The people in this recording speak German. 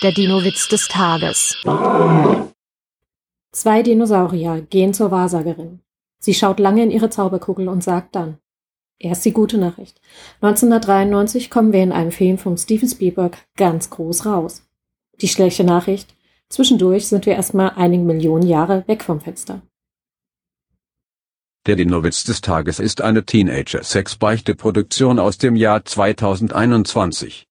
Der Dino-Witz des Tages. Zwei Dinosaurier gehen zur Wahrsagerin. Sie schaut lange in ihre Zauberkugel und sagt dann, erst die gute Nachricht. 1993 kommen wir in einem Film von Steven Spielberg ganz groß raus. Die schlechte Nachricht, zwischendurch sind wir erstmal einige Millionen Jahre weg vom Fenster. Der Dino-Witz des Tages ist eine Teenager-Sex-Beichte-Produktion aus dem Jahr 2021.